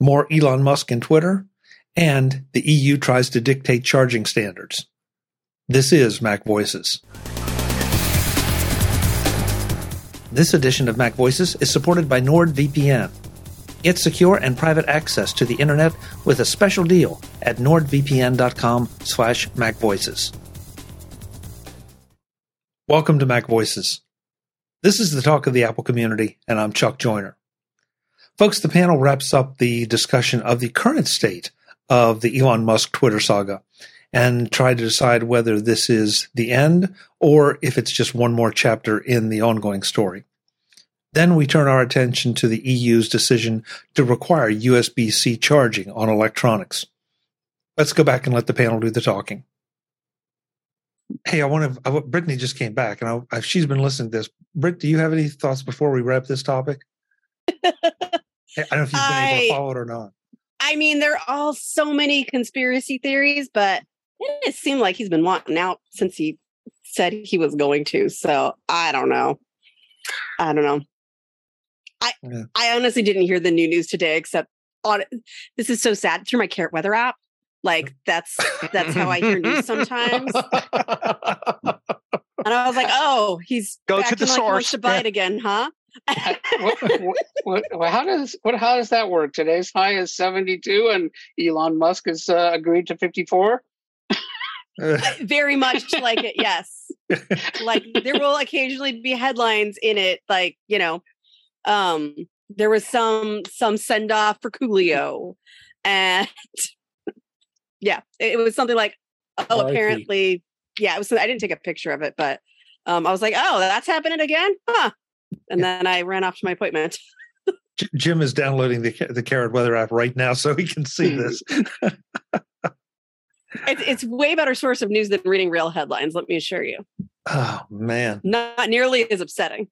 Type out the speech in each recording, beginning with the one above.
more Elon Musk and Twitter, and the EU tries to dictate charging standards. This is MacVoices. This edition of MacVoices is supported by NordVPN. Get secure and private access to the internet with a special deal at nordvpn.com slash macvoices. Welcome to MacVoices. This is the talk of the Apple community, and I'm Chuck Joiner. Folks, the panel wraps up the discussion of the current state of the Elon Musk Twitter saga and try to decide whether this is the end or if it's just one more chapter in the ongoing story. Then we turn our attention to the EU's decision to require USB C charging on electronics. Let's go back and let the panel do the talking. Hey, I want to. Brittany just came back, and I, she's been listening to this. Britt, do you have any thoughts before we wrap this topic? I don't know if you've been I, able to follow it or not. I mean, there are all so many conspiracy theories, but it seemed like he's been wanting out since he said he was going to. So I don't know. I don't know. I yeah. I honestly didn't hear the new news today, except on this is so sad through my Carrot Weather app. Like that's that's how I hear news sometimes. and I was like, oh, he's go to the like source to buy it again, huh? what, what, what, how does what how does that work? Today's high is seventy two, and Elon Musk has uh, agreed to fifty four. Very much like it, yes. like there will occasionally be headlines in it, like you know, um, there was some some send off for Coolio, and yeah, it, it was something like, oh, apparently, yeah, it was. I didn't take a picture of it, but um, I was like, oh, that's happening again, huh? And then I ran off to my appointment. Jim is downloading the the Carrot Weather app right now, so he can see this. it's it's way better source of news than reading real headlines. Let me assure you. Oh man, not nearly as upsetting.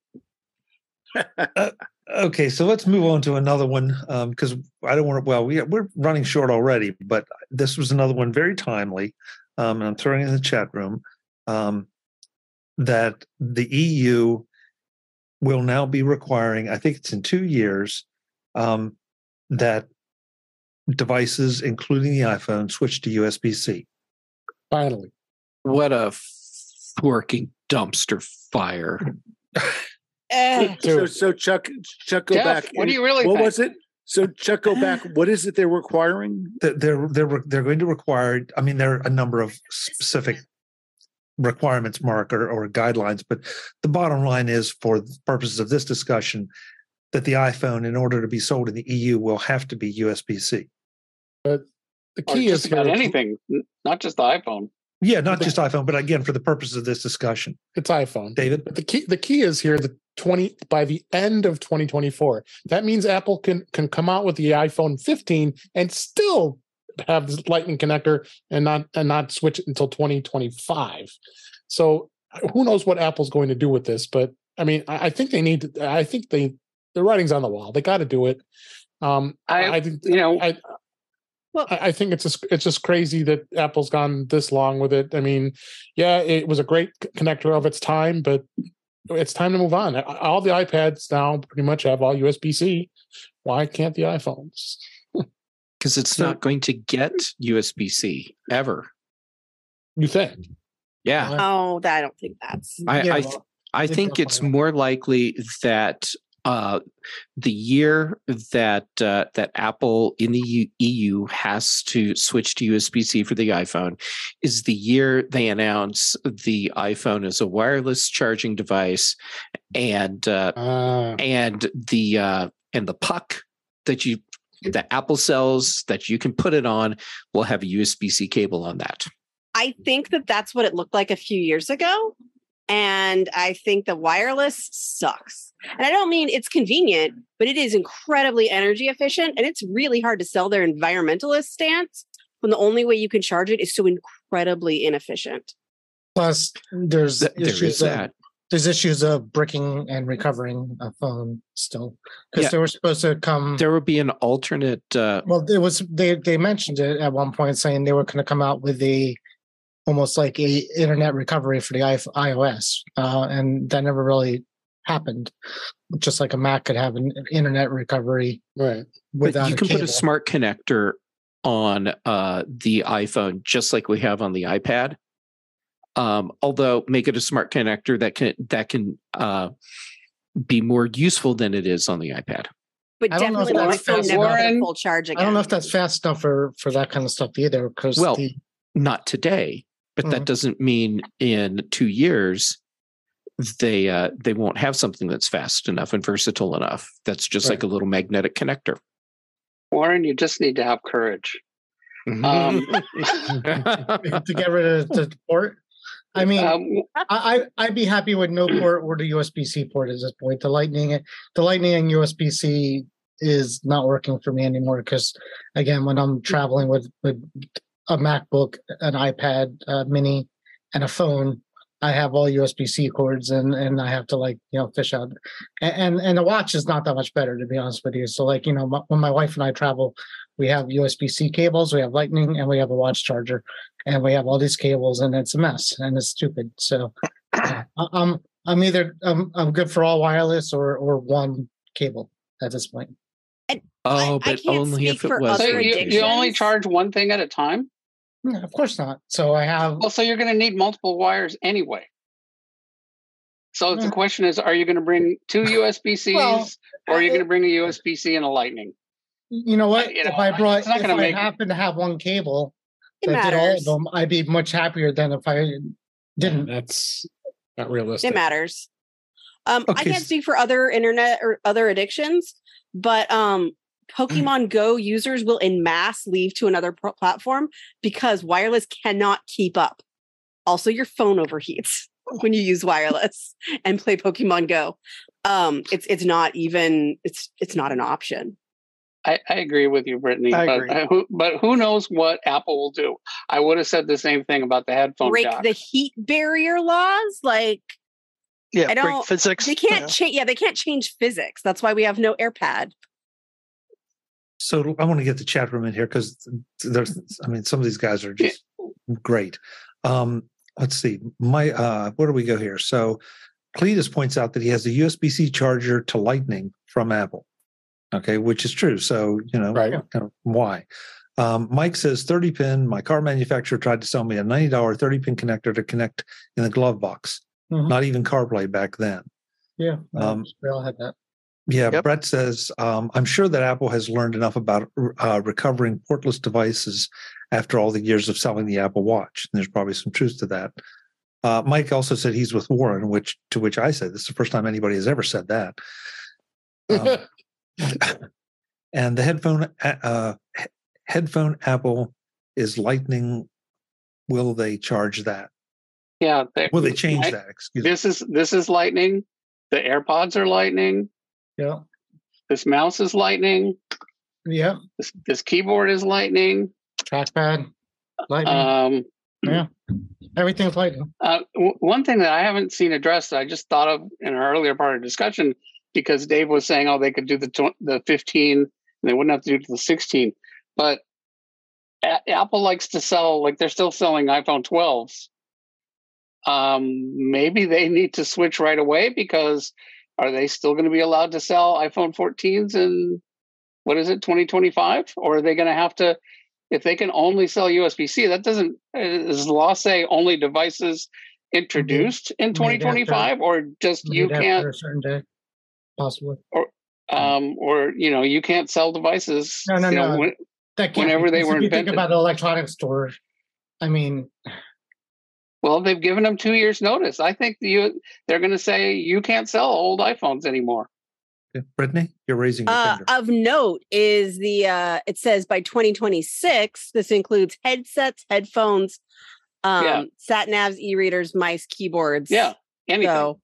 uh, okay, so let's move on to another one because um, I don't want to. Well, we we're running short already, but this was another one very timely. Um, and I'm throwing in the chat room um, that the EU will now be requiring. I think it's in two years um, that devices, including the iPhone, switch to USB C. Finally, what a working dumpster fire! Eh. so, so Chuck, Chuck, go Jeff, back. What do you really? What think? was it? So Chuck, go back. What is it they're requiring? They're they're they're going to require. I mean, there are a number of specific requirements, Mark, or, or guidelines. But the bottom line is, for the purposes of this discussion, that the iPhone, in order to be sold in the EU, will have to be USB C. But the key is about anything, not just the iPhone. Yeah, not just iPhone, but again, for the purpose of this discussion, it's iPhone. David, but the key the key is here the twenty by the end of 2024. That means Apple can can come out with the iPhone 15 and still have this Lightning connector and not and not switch it until 2025. So who knows what Apple's going to do with this? But I mean, I, I think they need. To, I think they the writing's on the wall. They got to do it. Um, I, I you know, I, well, I think it's just it's just crazy that Apple's gone this long with it. I mean, yeah, it was a great connector of its time, but it's time to move on. All the iPads now pretty much have all USB C. Why can't the iPhones? Because it's so, not going to get USB C ever. You think? Yeah. Oh, I don't think that's. I yeah, I, th- I think it's more likely that uh, the year that uh, that Apple in the EU has to switch to USB C for the iPhone is the year they announce the iPhone as a wireless charging device, and uh, uh. and the uh, and the puck that you that Apple sells that you can put it on will have a USB C cable on that. I think that that's what it looked like a few years ago. And I think the wireless sucks. And I don't mean it's convenient, but it is incredibly energy efficient. And it's really hard to sell their environmentalist stance when the only way you can charge it is so incredibly inefficient. Plus, there's Th- there issues of, that. There's issues of bricking and recovering a phone still because yeah. they were supposed to come. There would be an alternate. Uh, well, it was they they mentioned it at one point saying they were going to come out with a almost like a internet recovery for the iOS, uh, and that never really happened. Just like a Mac could have an internet recovery, right? Without but you can put a smart connector on uh, the iPhone, just like we have on the iPad. Um, although make it a smart connector that can that can uh, be more useful than it is on the iPad. But definitely my phone never had full charge again. I don't know if that's fast enough for for that kind of stuff either. Because well, the, not today, but mm-hmm. that doesn't mean in two years they uh, they won't have something that's fast enough and versatile enough. That's just right. like a little magnetic connector. Warren, you just need to have courage. Mm-hmm. Um, to get rid of the port. I mean, um, I I'd be happy with no port or the USB C port at this point. The Lightning, the Lightning and USB C is not working for me anymore because, again, when I'm traveling with with a MacBook, an iPad uh, Mini, and a phone, I have all USB C cords, and and I have to like you know fish out, and, and and the watch is not that much better to be honest with you. So like you know my, when my wife and I travel, we have USB C cables, we have Lightning, and we have a watch charger, and we have all these cables, and it's a mess and it's stupid. So I'm I'm either I'm I'm good for all wireless or or one cable at this point. And oh, I, but I only if it was. So you, you only charge one thing at a time. Yeah, of course not. So I have. Well, so you're going to need multiple wires anyway. So the hmm. question is, are you going to bring two USB Cs, well, or are you going to bring a USB C and a Lightning? You know what? You know, if I brought, if I make... happen to have one cable it that matters. did all of them, I'd be much happier than if I didn't. That's not realistic. It matters. Um, okay. I can't speak for other internet or other addictions, but um, Pokemon Go users will in mass leave to another pro- platform because wireless cannot keep up. Also, your phone overheats when you use wireless and play Pokemon Go. Um, it's it's not even it's it's not an option. I, I agree with you, Brittany. I but, agree. who, but who knows what Apple will do? I would have said the same thing about the headphone. Break jack. the heat barrier laws, like yeah, I don't, physics. They can't yeah. change. Yeah, they can't change physics. That's why we have no AirPad. So I want to get the chat room in here because there's, I mean, some of these guys are just yeah. great. Um, let's see, my, uh, where do we go here? So Cletus points out that he has a USB C charger to Lightning from Apple. Okay, which is true. So you know, right. You know, why? Um, Mike says 30 pin. My car manufacturer tried to sell me a $90 30 pin connector to connect in the glove box. Mm-hmm. Not even CarPlay back then. Yeah, um, we all had that. Yeah, yep. Brett says, um, I'm sure that Apple has learned enough about uh, recovering portless devices after all the years of selling the Apple Watch. And there's probably some truth to that. Uh, Mike also said he's with Warren, which to which I said this is the first time anybody has ever said that. Um, and the headphone uh, headphone Apple is Lightning. Will they charge that? Yeah. They, Will they change I, that? Excuse this me. is this is Lightning. The AirPods are Lightning. Yeah. This mouse is lightning. Yeah. This, this keyboard is lightning. Trackpad, lightning. Um, yeah. Everything's lightning. Uh, w- one thing that I haven't seen addressed, I just thought of in an earlier part of the discussion, because Dave was saying, oh, they could do the tw- the 15 and they wouldn't have to do the 16. But a- Apple likes to sell, like they're still selling iPhone 12s. Um, maybe they need to switch right away because are they still going to be allowed to sell iPhone 14s in what is it 2025 or are they going to have to if they can only sell USB-C that doesn't does law say only devices introduced in 2025 or just you can't a certain day possibly or um or you know you can't sell devices no no no know, when, that whenever they were if you invented. think about an electronics store i mean well, they've given them two years' notice. I think you they're going to say you can't sell old iPhones anymore. Brittany, you're raising your uh, Of note is the uh, it says by 2026. This includes headsets, headphones, um, yeah. sat navs, e-readers, mice, keyboards. Yeah, anything. So,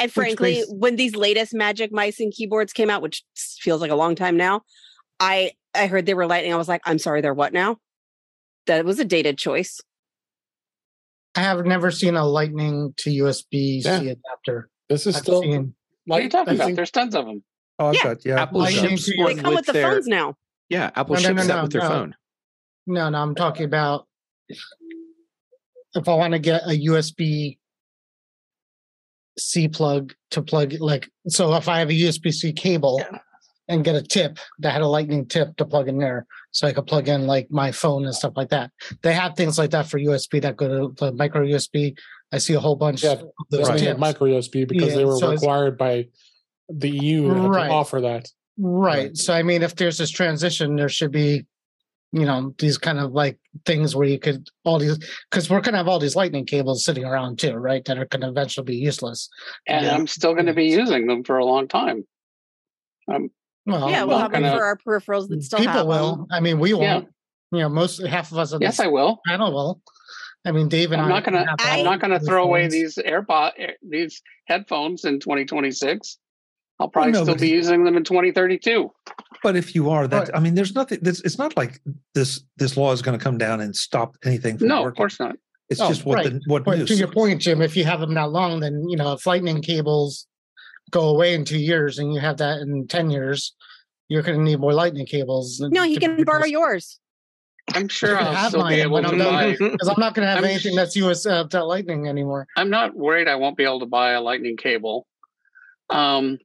and frankly, when these latest Magic mice and keyboards came out, which feels like a long time now, I I heard they were lightning. I was like, I'm sorry, they're what now? that was a dated choice. I have never seen a lightning to USB C yeah. adapter. This is I've still. Seen, what are you talking about? There's tons of them. Oh, yeah. Got, yeah. Apple ships they come with, the their, phones now. Yeah, Apple no, ships no, no, that with their phone. No, no, I'm talking about if I want to get a USB C plug to plug like so if I have a USB C cable yeah. and get a tip that had a lightning tip to plug in there, so I could plug in like my phone and stuff like that. They have things like that for USB that go to the micro USB. I see a whole bunch yeah, of those right. micro USB because yeah, they were so required by the EU right. to offer that. Right. So I mean, if there's this transition, there should be, you know, these kind of like things where you could all these because we're gonna have all these lightning cables sitting around too, right? That are gonna eventually be useless. And yeah. I'm still gonna be using them for a long time. I'm well, yeah, we'll have gonna, them for our peripherals that still people will. Them. I mean, we won't. Yeah. You know, most half of us. yes, I will. i don't will. I mean, Dave and I'm I not gonna. I'm not gonna throw away these AirPod, eh, these headphones in 2026. I'll probably well, no, still be using them in 2032. But if you are that, I mean, there's nothing. This, it's not like this. This law is going to come down and stop anything. From no, working. of course not. It's oh, just what right. the what. But to your point, Jim, if you have them that long, then you know if lightning cables go away in two years, and you have that in ten years, you're going to need more lightning cables. No, he can borrow yours. I'm sure I'll have still be able to buy because I'm not going to have I'm anything that's US uh, Lightning anymore. I'm not worried I won't be able to buy a Lightning cable. Um,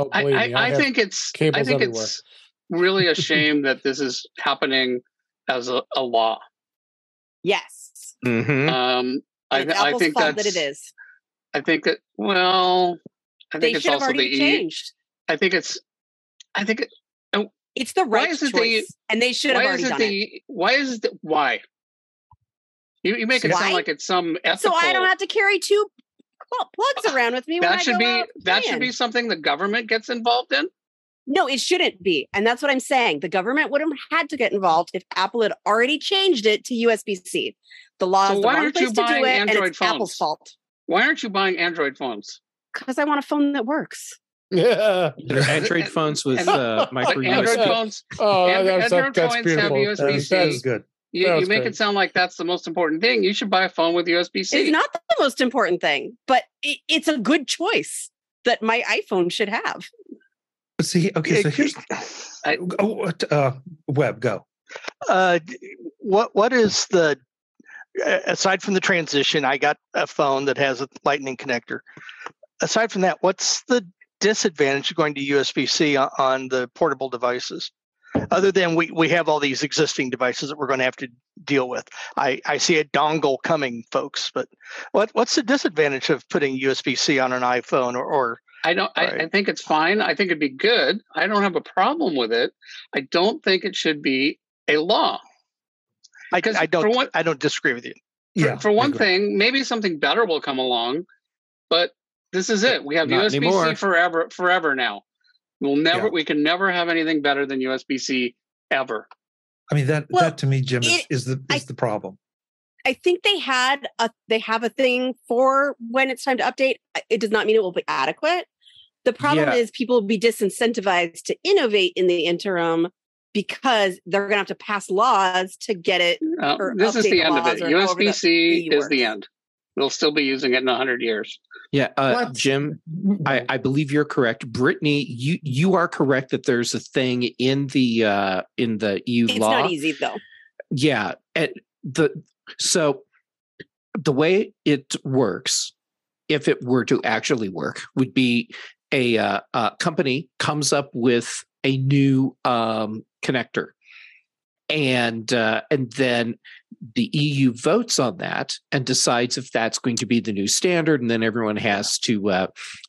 Oh, I, I, I, I think it's I think everywhere. it's really a shame that this is happening as a, a law. Yes. Mm-hmm. Um, I, I, think that's, that it is. I think that well, I think they it's also the changed. I think it's. I think it. Oh, it's the right choice, the, and they should have already done the, it. Why is it? Why? You, you make it why? sound like it's some ethical. So I don't have to carry two plugs around with me. that should be that should be something the government gets involved in. No, it shouldn't be, and that's what I'm saying. The government would have had to get involved if Apple had already changed it to USB C. The law so is the why aren't you buying it, Android phones? Apple's fault. Why aren't you buying Android phones? Because I want a phone that works. Yeah, Android phones with uh, micro Android USB. phones. Oh, Android, that's, Android that's, phones beautiful. have USB C. That's good. You, you make it sound like that's the most important thing. You should buy a phone with USB C. It's not the most important thing, but it, it's a good choice that my iPhone should have. See, okay, so here's I, oh, uh, Web go. Uh, what what is the aside from the transition? I got a phone that has a Lightning connector. Aside from that, what's the disadvantage of going to USB C on, on the portable devices? Other than we, we have all these existing devices that we're going to have to deal with. I, I see a dongle coming, folks, but what what's the disadvantage of putting USB C on an iPhone or, or I don't. Right. I, I, think it's fine. I think it'd be good. I don't have a problem with it. I don't think it should be a law. I, I don't. One, I don't disagree with you. For, yeah, for one thing, maybe something better will come along, but this is it. We have USB C forever, forever now. We'll never, yeah. we can never have anything better than USB C ever. I mean that well, that to me, Jim, it, is, is the is I, the problem. I think they had a they have a thing for when it's time to update. It does not mean it will be adequate. The problem yeah. is people will be disincentivized to innovate in the interim because they're going to have to pass laws to get it. Uh, this is the end of it. USB C is the end. We'll still be using it in hundred years. Yeah, uh, Jim, I, I, believe you're correct. Brittany, you you are correct that there's a thing in the uh, in the EU it's law. It's not easy though. Yeah, the so the way it works, if it were to actually work, would be a, uh, a company comes up with a new um, connector, and uh, and then the EU votes on that and decides if that's going to be the new standard, and then everyone has to uh,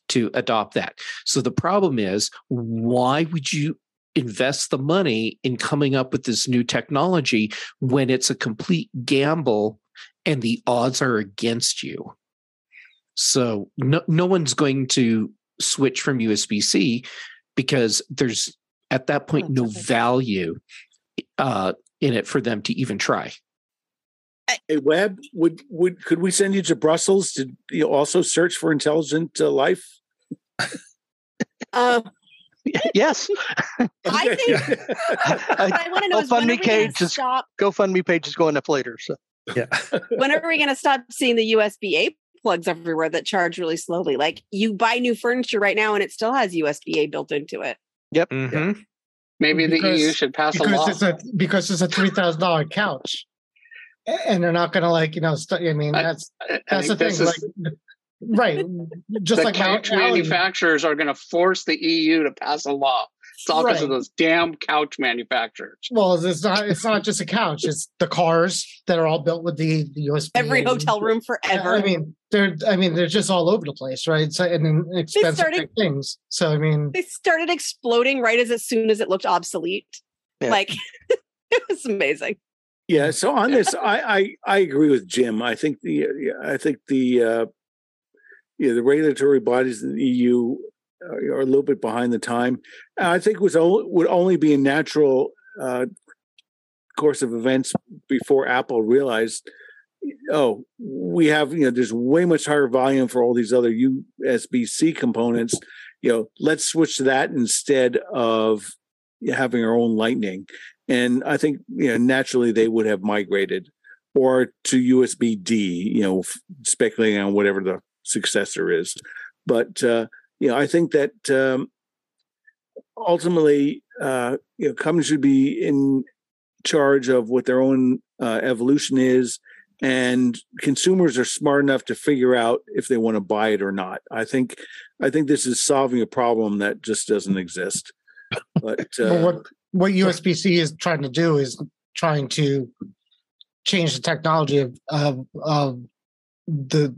to adopt that. So the problem is, why would you invest the money in coming up with this new technology when it's a complete gamble and the odds are against you? So no no one's going to switch from USB C because there's at that point no value uh, in it for them to even try. Hey, Web, would would could we send you to Brussels to you know, also search for intelligent uh, life? Uh, yes. I think. I want to know GoFundMe page is stop? GoFundMe page is going up later. So yeah. when are we going to stop seeing the USB A plugs everywhere that charge really slowly? Like you buy new furniture right now and it still has USB A built into it. Yep. Mm-hmm. Maybe because, the EU should pass a law it's a, because it's a three thousand dollar couch and they're not going to like you know. St- I mean, that's I, that's the thing. Is, like, right. Just the like couch manufacturers are going to force the EU to pass a law. It's all because of those damn couch manufacturers. Well, it's not. It's not just a couch. It's the cars that are all built with the, the USB. Every hotel room forever. I mean, they're. I mean, they're just all over the place, right? So, and then expensive started- things. So, I mean, they started exploding right as as soon as it looked obsolete. Yeah. Like it was amazing. Yeah. So on this, I, I I agree with Jim. I think the I think the uh, yeah the regulatory bodies in the EU are a little bit behind the time. I think it was only, would only be a natural uh, course of events before Apple realized, oh, we have you know there's way much higher volume for all these other USB C components. You know, let's switch to that instead of having our own Lightning and I think you know naturally they would have migrated or to USB D, you know, speculating on whatever the successor is. But uh, you know, I think that um, ultimately, uh, you know, companies should be in charge of what their own uh, evolution is, and consumers are smart enough to figure out if they want to buy it or not. I think, I think this is solving a problem that just doesn't exist. But Well, uh, what what USB C is trying to do is trying to change the technology of of, of the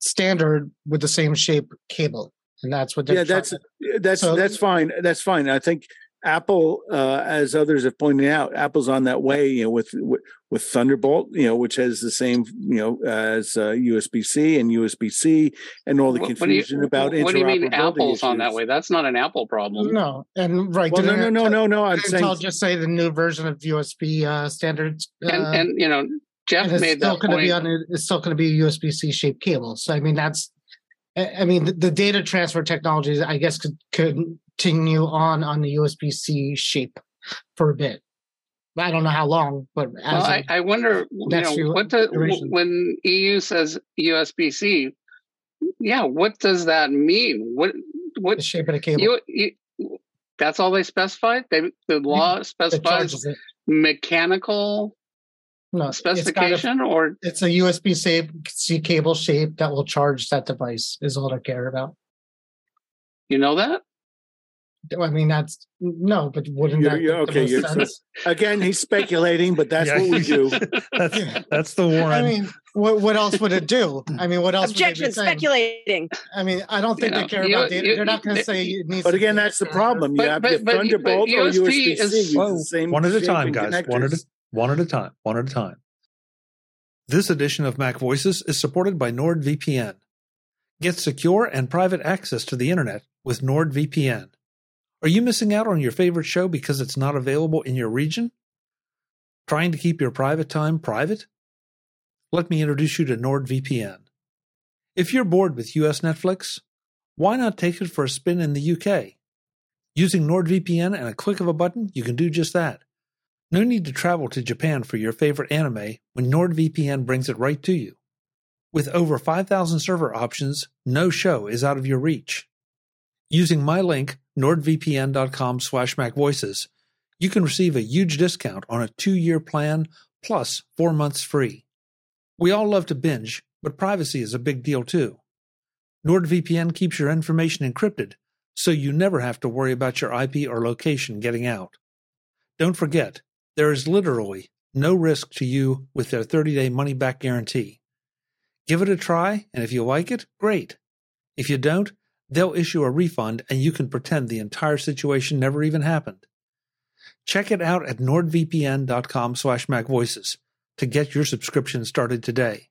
standard with the same shape cable, and that's what they're yeah that's to- that's So- that's fine that's fine i think apple uh as others have pointed out apple's on that way you know with with, with thunderbolt you know which has the same you know as uh, usb-c and usb-c and all the What, what you, confusion about what do you mean interoperability Apple's on that way? That's not an Apple problem. no, and right. well no no no no no i'm didn't saying Intel just say the new version of USB uh, standards, uh, And and you know, Jeff and it's made still that going to point. be on. a- It's still going to be a USB C shaped cable. So I mean, that's. I I mean, the, the data transfer technologies, I guess, could continue on on the USB C shape for a bit. I don't know how long, but as well, I, I wonder, you know, what the, when EU says USB C, yeah, what does that mean? What the what shape of the cable you, you that's all they specified? They the law specifies mechanical No, it's got a- specification or It's a USB C cable shape that will charge that device. Is all I care about. you know that? I mean, that's no, but wouldn't You're- that you're- make the okay, most you're- sense? again he's speculating but that's Yeah, what we do that's Yeah. that's the Warren. I mean, what what else would it do? I mean, what else? would they Objection, saying? speculating. I mean, I don't think You they care you- about data. you- They're not going to say it needs. but to again be that's the transferred. problem you But- have but- your but- but thunderbolt or USB usb-c is- use Whoa, the same one at a time, and guys. One at a, connectors. One at a time. One at a time. This edition of MacVoices is supported by NordVPN. Get secure and private access to the internet with NordVPN. Are you missing out on your favorite show because it's not available in your region? Trying to keep your private time private? Let me introduce you to NordVPN. If you're bored with US Netflix, why not take it for a spin in the UK? Using NordVPN and a click of a button, you can do just that. No need to travel to Japan for your favorite anime when NordVPN brings it right to you. With over 5,000 server options, no show is out of your reach. Using my link, nordvpn.com slash macvoices, you can receive a huge discount on a two-year plan plus four months free. We all love to binge, but privacy is a big deal too. NordVPN keeps your information encrypted, so you never have to worry about your IP or location getting out. Don't forget, there is literally no risk to you with their 30 day money back guarantee. Give it a try, and if you like it, great. If you don't, they'll issue a refund and you can pretend the entire situation never even happened. Check it out at nordvpn.com slash macvoices to get your subscription started today.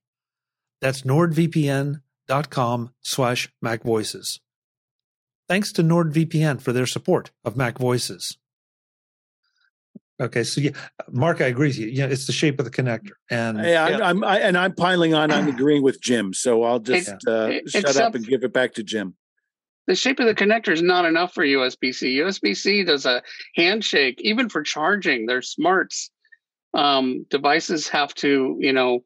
That's nordvpn.com slash macvoices. Thanks to NordVPN for their support of MacVoices. Okay, so yeah, Mark, I agree with you. Yeah, it's the shape of the connector, and Yeah, I'm, I'm I, and I'm piling on. I'm agreeing with Jim, so I'll just uh, it- shut up and give it back to Jim. The shape of the connector is not enough for USB C. USB C does a handshake, even for charging. Their smarts um, devices have to, you know,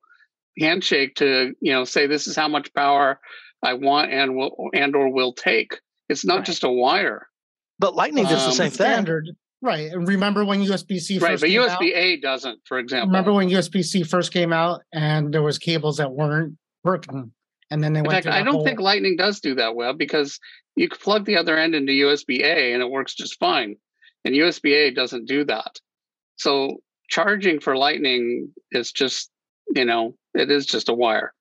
handshake to, you know, say this is how much power I want and will and or will take. It's not Right. just a wire, But Lightning does the Um, same thing. Standard, right? And remember when USB C right? first But came out? USB A doesn't, for example. Remember when USB C first came out and there was cables that weren't working, and then they In went. fact, I don't whole- think Lightning does do that well because you can plug the other end into USB A and it works just fine. And USB A doesn't do that. So charging for Lightning is just, you know, it is just a wire.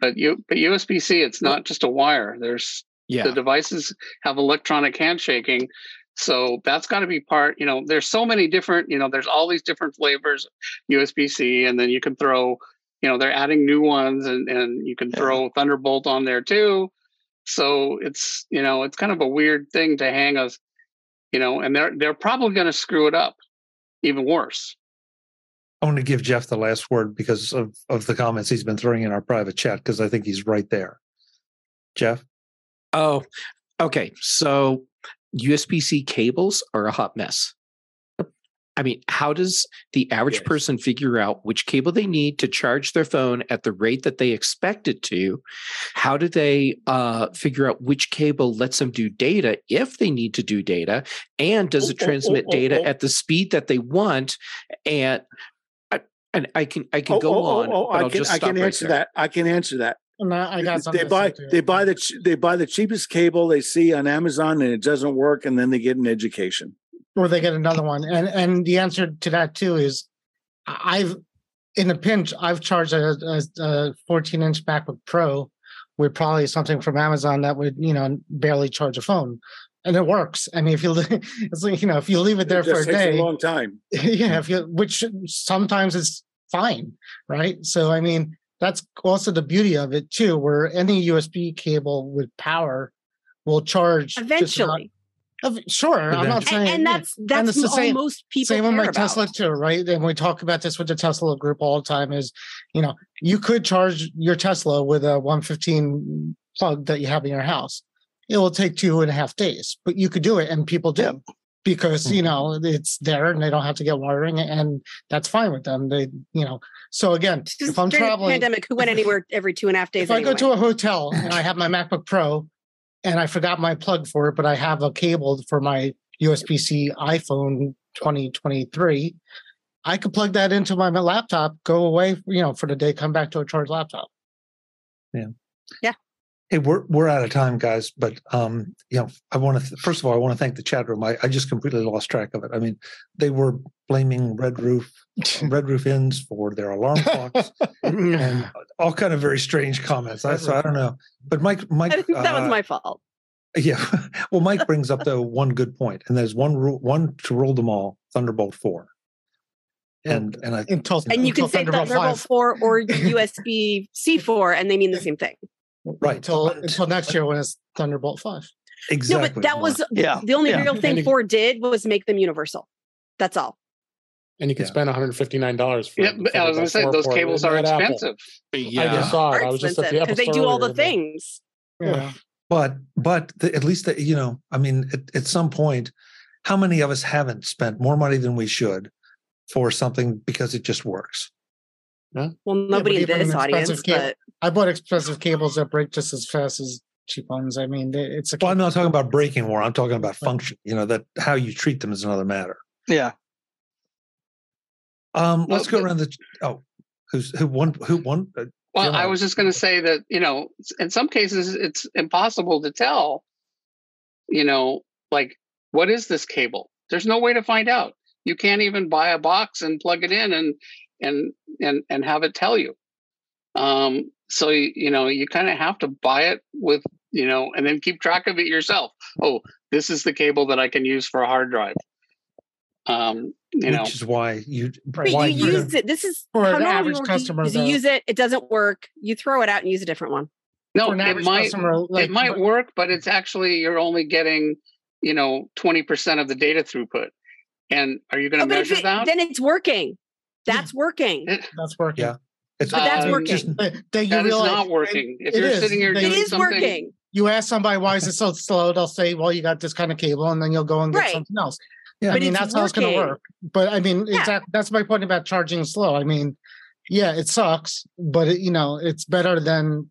But you but USB C, it's not just a wire. There's Yeah. the devices have electronic handshaking. So that's got to be part, you know, there's so many different, you know, there's all these different flavors USB C, and then you can throw, you know, they're adding new ones and, and you can Yeah. throw Thunderbolt on there too. So it's, you know, it's kind of a weird thing to hang us, you know, and they're they're probably going to screw it up even worse. I want to give Jeff the last word because of, of the comments he's been throwing in our private chat because I think he's right there. Jeff? Oh, okay. So USB C cables are a hot mess. I mean, how does the average Yes. person figure out which cable they need to charge their phone at the rate that they expect it to? How do they uh, figure out which cable lets them do data if they need to do data? And does it Oh, oh, transmit oh, oh, data oh. at the speed that they want? And I, and I can I can Oh, go oh, oh, on, oh, but I can, I can right answer there. that. I can answer that. And I got something. They buy they buy the they buy the cheapest cable they see on Amazon and it doesn't work, and then they get an education. or they get another one. And and the answer to that too is, I've in a pinch I've charged a, a, a 14 inch MacBook Pro with probably something from Amazon that would you know barely charge a phone, and it works. I mean, if you it's like you know if you leave it there it for a day, a long time. yeah, if you which sometimes is fine, right? So I mean that's also the beauty of it too, where any USB cable with power will charge Eventually. Of- Sure, I'm not And, saying and that's that's it's the same- most people same with my about. Tesla too, right? And we talk about this with the Tesla group all the time. Is you know you could charge your Tesla with a 115 plug that you have in your house. It will take two and a half days, but you could do it, and people do because you mm-hmm. know it's there and they don't have to get wiring, and that's fine with them. They you know so again, Just if I'm traveling, pandemic, who went anywhere every two and a half days? if I go to a hotel and I have my MacBook Pro and I forgot my plug for it, but I have a cable for my USB C iPhone 2023, I could plug that into my, my laptop, go away, you know, for the day, come back to a charged laptop. Hey, we're we're out of time, guys. But um, you know, I want to th- first of all, I want to thank the chat room. I, I just completely lost track of it. I mean, they were blaming Red Roof, Red Roof Inns for their alarm clocks and all kind of very strange comments. I, so I don't know. But Mike, Mike, I think that was uh, my fault. yeah. well, Mike brings up the one good point, and there's one rule, one to rule them all. Thunderbolt four, and and I Until, And you can say Thunderbolt Thunderbolt 5. 4 or USB C 4, and they mean the same thing. Right Until, until next year when it's Thunderbolt 5. exactly. No, but that was Yeah. the only yeah. real thing And you- 4 did was make them universal. That's all. and you can Yeah. spend one hundred fifty nine dollars. for Yeah, but I was going to say those cables are expensive. I Yeah. just saw it. Are I was just at the expensive because they do all the episode earlier, things. Yeah. but but the, at least that you know i mean at, at some point how many of us haven't spent more money than we should for something because it just works Well, but nobody in this audience, expensive cable- but I bought expensive cables that break just as fast as cheap ones. I mean, it's a well i'm not talking about breaking more i'm talking about function you know that how you treat them is another matter Yeah. um Well, let's go the- around the oh who's who won who won uh, Well, Go I was just going to say that, you know, in some cases it's impossible to tell, you know, like what is this cable? There's no way to find out. You can't even buy a box and plug it in and and and and have it tell you. Um so you, you know, you kind of have to buy it with, you know, and then keep track of it yourself. Oh, this is the cable that I can use for a hard drive. Um, you know, which is why you but why you you use it. This is For how an normal average you customer, use, you though. use it. It doesn't work. You throw it out and use a different one. no, it might customer. Like, it might work, but it's actually you're only getting, you know, twenty percent of the data throughput. And are you going to Oh, measure it- that? then it's working. That's working. That's working. Yeah. it's But that's Um, working. just- But then you that is realize not working. If it you're is. sitting here doing is something, working. you ask somebody why is it so slow, they'll say, "Well, you got this kind of cable," and then you'll go and get Right. something else. Yeah. but I But mean it's that's how it's going to work. But I mean, Yeah. exactly. That's my point about charging slow. I mean, yeah, it sucks, but it, you know, it's better than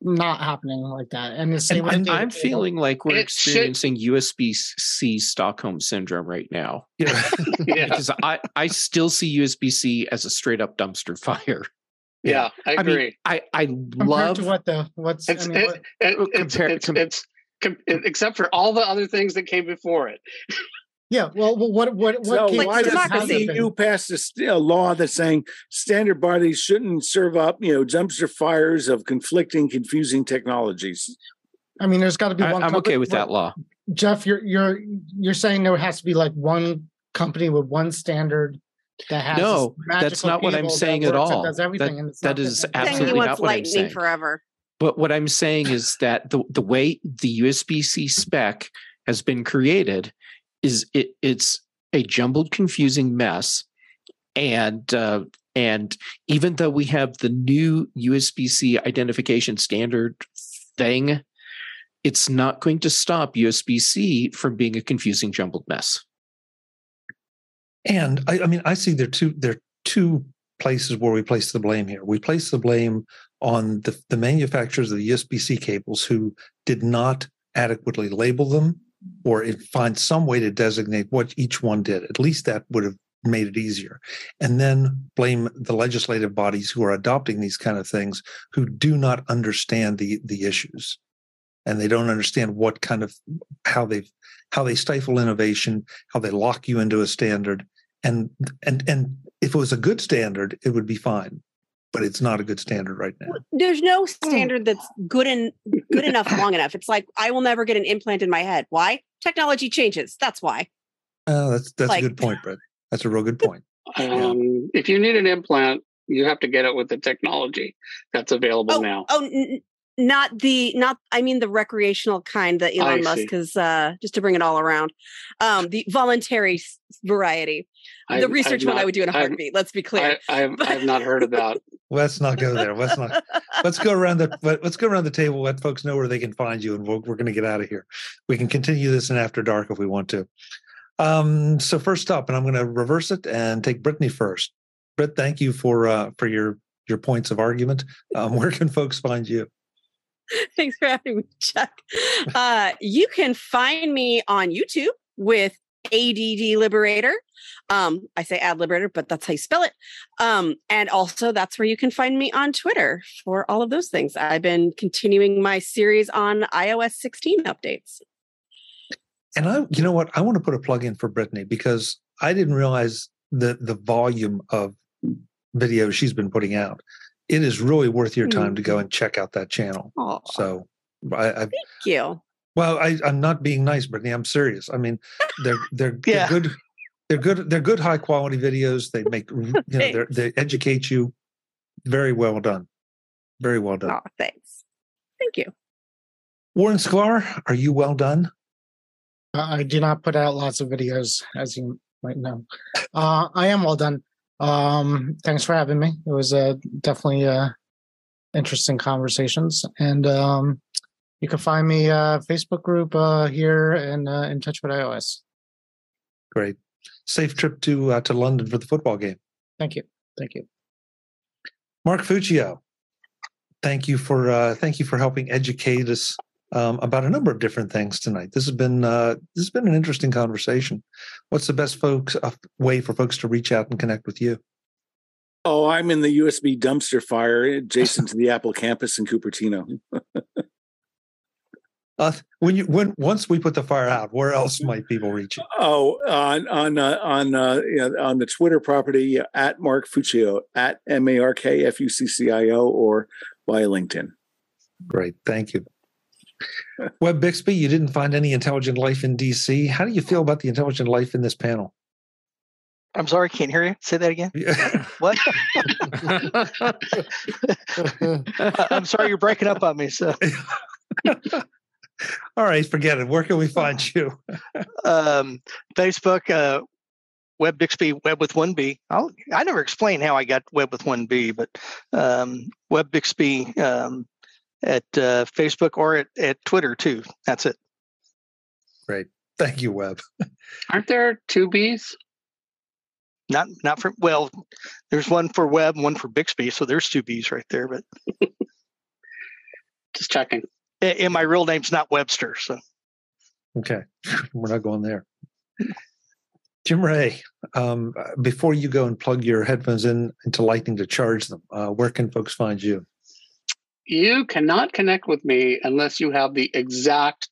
not happening like that. And the same with And the I'm cable. feeling like we're It should- experiencing USB C Stockholm syndrome right now you know, yeah, because I, I still see USB C as a straight up dumpster fire. Yeah, I agree. I, mean, I, I love to what the what's it's, I mean, what, it, it, compare, it's, com- it's, com- except for all the other things that came before it. Yeah, well, what what what? So came, why does the EU pass a, a law that's saying standard bodies shouldn't serve up, you know, dumpster fires of conflicting, confusing technologies? I mean, there's got to be one. I, am okay with that law. Jeff, you're you're you're saying there has to be like one company with one standard that has no. That's not what I'm saying at all. Does everything, that, that is absolutely not what I'm saying. Forever. But what I'm saying is that the the way the USB C spec has been created is it it's a jumbled, confusing mess, and uh, and even though we have the new USB C identification standard thing, it's not going to stop USB C from being a confusing, jumbled mess. And I, I mean, I see there are two there are two places where we place the blame here. We place the blame on the, the manufacturers of the USB C cables who did not adequately label them or it find some way to designate what each one did. At least that would have made it easier. And then blame the legislative bodies who are adopting these kind of things who do not understand the the issues. And they don't understand what kind of how they how they stifle innovation, how they lock you into a standard. And and and if it was a good standard, it would be fine but it's not a good standard right now. There's no hmm. standard that's good and good enough long enough. It's like I will never get an implant in my head. Why? Technology changes. That's why. Uh, that's that's like, a good point, Brett. That's a real good point. Um, yeah. If you need an implant, you have to get it with the technology that's available oh, now. Oh, n- not the not I mean the recreational kind that Elon I Musk has uh just to bring it all around. Um the voluntary variety. The I've, research I've one not, I would do in a heartbeat, I've, let's be clear. I, I've, I've not heard about. Let's not go there. Let's not let's go around the let's go around the table, let folks know where they can find you and we're, we're gonna get out of here. We can continue this in after dark if we want to. Um so first up, and I'm gonna reverse it and take Brittany first. Britt, thank you for uh for your your points of argument. Um, where can folks find you? Thanks for having me, Chuck. Uh, you can find me on YouTube with ADD Liberator. Um, I say ad liberator, but that's how you spell it. Um, and also, that's where you can find me on Twitter for all of those things. I've been continuing my series on iOS 16 updates. And I, you know what? I want to put a plug in for Brittany because I didn't realize the the volume of videos she's been putting out it is really worth your time to go mm-hmm. and check out that channel. Aww. So, I, I, thank you. Well, I, am not being nice, Brittany. I'm serious. I mean, they're they're, yeah. they're good. They're good. They're good, high quality videos. They make you know they educate you. Very well done. Very well done. Oh, thanks. Thank you. Warren Sklar, are you well done? Uh, I do not put out lots of videos, as you might know. Uh, I am well done. Um, thanks for having me. It was uh, definitely uh, interesting conversations, and um, you can find me uh, Facebook group uh, here and uh, in touch with iOS. Great, safe trip to uh, to London for the football game. Thank you, thank you, Mark Fuccio. Thank you for uh, thank you for helping educate us um, about a number of different things tonight. This has been uh, this has been an interesting conversation. What's the best folks uh, way for folks to reach out and connect with you? Oh, I'm in the USB dumpster fire adjacent to the Apple campus in Cupertino. uh, when you when once we put the fire out, where else might people reach you? Oh, on on uh, on uh, you know, on the Twitter property at Mark Fuccio at M A R K F U C C I O or via LinkedIn. Great, thank you. Web Bixby, you didn't find any intelligent life in DC. How do you feel about the intelligent life in this panel? I'm sorry, can't hear you. Say that again. what? I'm sorry, you're breaking up on me. So, all right, forget it. Where can we find you? um, Facebook, uh, Web Bixby, Web with one B. I'll, I never explained how I got Web with one B, but um, Web Bixby um, at uh, Facebook or at, at Twitter too. That's it. Great. Thank you, Web. Aren't there two B's? Not not for well, there's one for Web, one for Bixby, so there's two B's right there. But just checking. And my real name's not Webster, so okay, we're not going there. Jim Rea, um, before you go and plug your headphones in into Lightning to charge them, uh, where can folks find you? You cannot connect with me unless you have the exact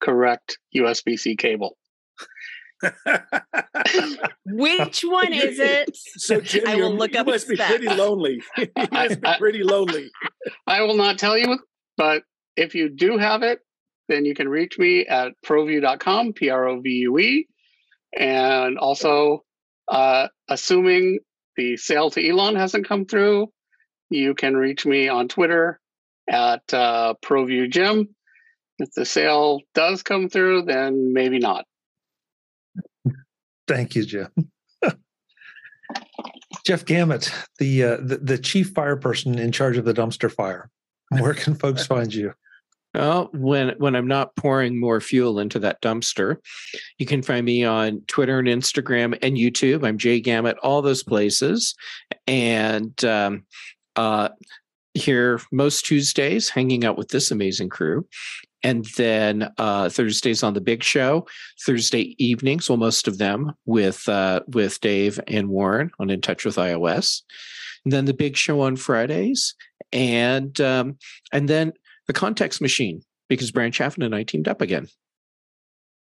correct USB C cable. Which one is it? So Jim, I will look you up. Must be pretty lonely. you must be pretty lonely. I will not tell you, but if you do have it, then you can reach me at provue.com, P R O V U E. And also, uh, assuming the sale to Elon hasn't come through, you can reach me on Twitter at uh. If the sale does come through, then maybe not. Thank you, Jim. Jeff Gamet, the, uh, the the chief fire person in charge of the dumpster fire. Where can folks find you? Well, when when I'm not pouring more fuel into that dumpster, you can find me on Twitter and Instagram and YouTube. I'm Jay Gamet, all those places, and um, uh, here most Tuesdays, hanging out with this amazing crew, and then uh, Thursdays on the Big Show, Thursday evenings, well, most of them with uh, with Dave and Warren on In Touch with iOS, and then the Big Show on Fridays, and um, and then the context machine because Bryan Chaffin and I teamed up again.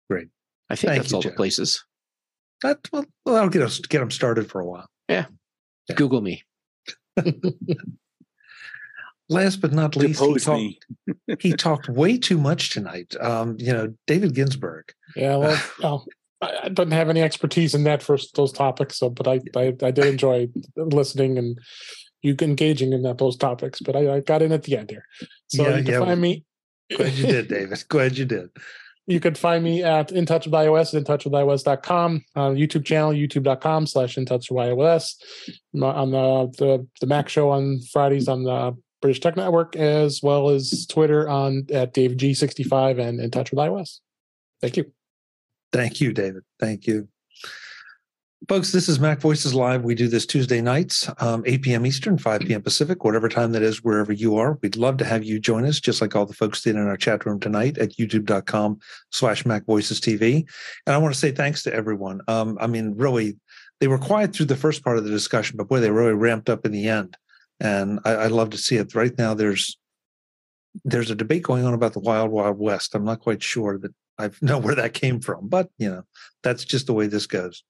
Great. I think Thank that's you, all Jeff. the places. That well, that'll get us get them started for a while. Yeah. yeah. Google me. Last but not least, he talked, he talked, way too much tonight. Um, you know, David Ginsburg. Yeah, well, well I, don't have any expertise in that for those topics, so but I, I, I did enjoy listening and you engaging in that, those topics. But I, I, got in at the end here, so yeah, you can yeah. find me. Glad you did, Davis. Glad you did. You can find me at In Touch with iOS at intouchwithios.com, uh, YouTube channel, youtube.com slash In Touch with iOS. On the, the, the Mac show on Fridays on the British Tech Network, as well as Twitter on at Dave G65 and In Touch with iOS. Thank you. Thank you, David. Thank you. Folks, this is MacVoices Live. We do this Tuesday nights, um, 8 p.m. Eastern, 5 p.m. Pacific, whatever time that is, wherever you are. We'd love to have you join us, just like all the folks did in our chat room tonight at youtube.com slash MacVoices TV. And I want to say thanks to everyone. Um, I mean, really, they were quiet through the first part of the discussion, but boy, they really ramped up in the end. And I, I love to see it. Right now, there's there's a debate going on about the Wild Wild West. I'm not quite sure that I know where that came from, but you know, that's just the way this goes.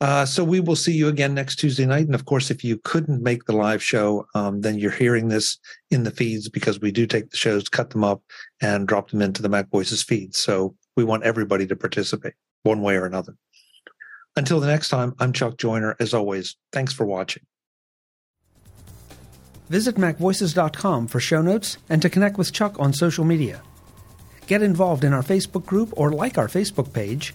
Uh, so we will see you again next Tuesday night. And of course, if you couldn't make the live show, um, then you're hearing this in the feeds because we do take the shows, cut them up, and drop them into the MacVoices feed. So we want everybody to participate one way or another. Until the next time, I'm Chuck Joiner. As always, thanks for watching. Visit MacVoices.com for show notes and to connect with Chuck on social media. Get involved in our Facebook group or like our Facebook page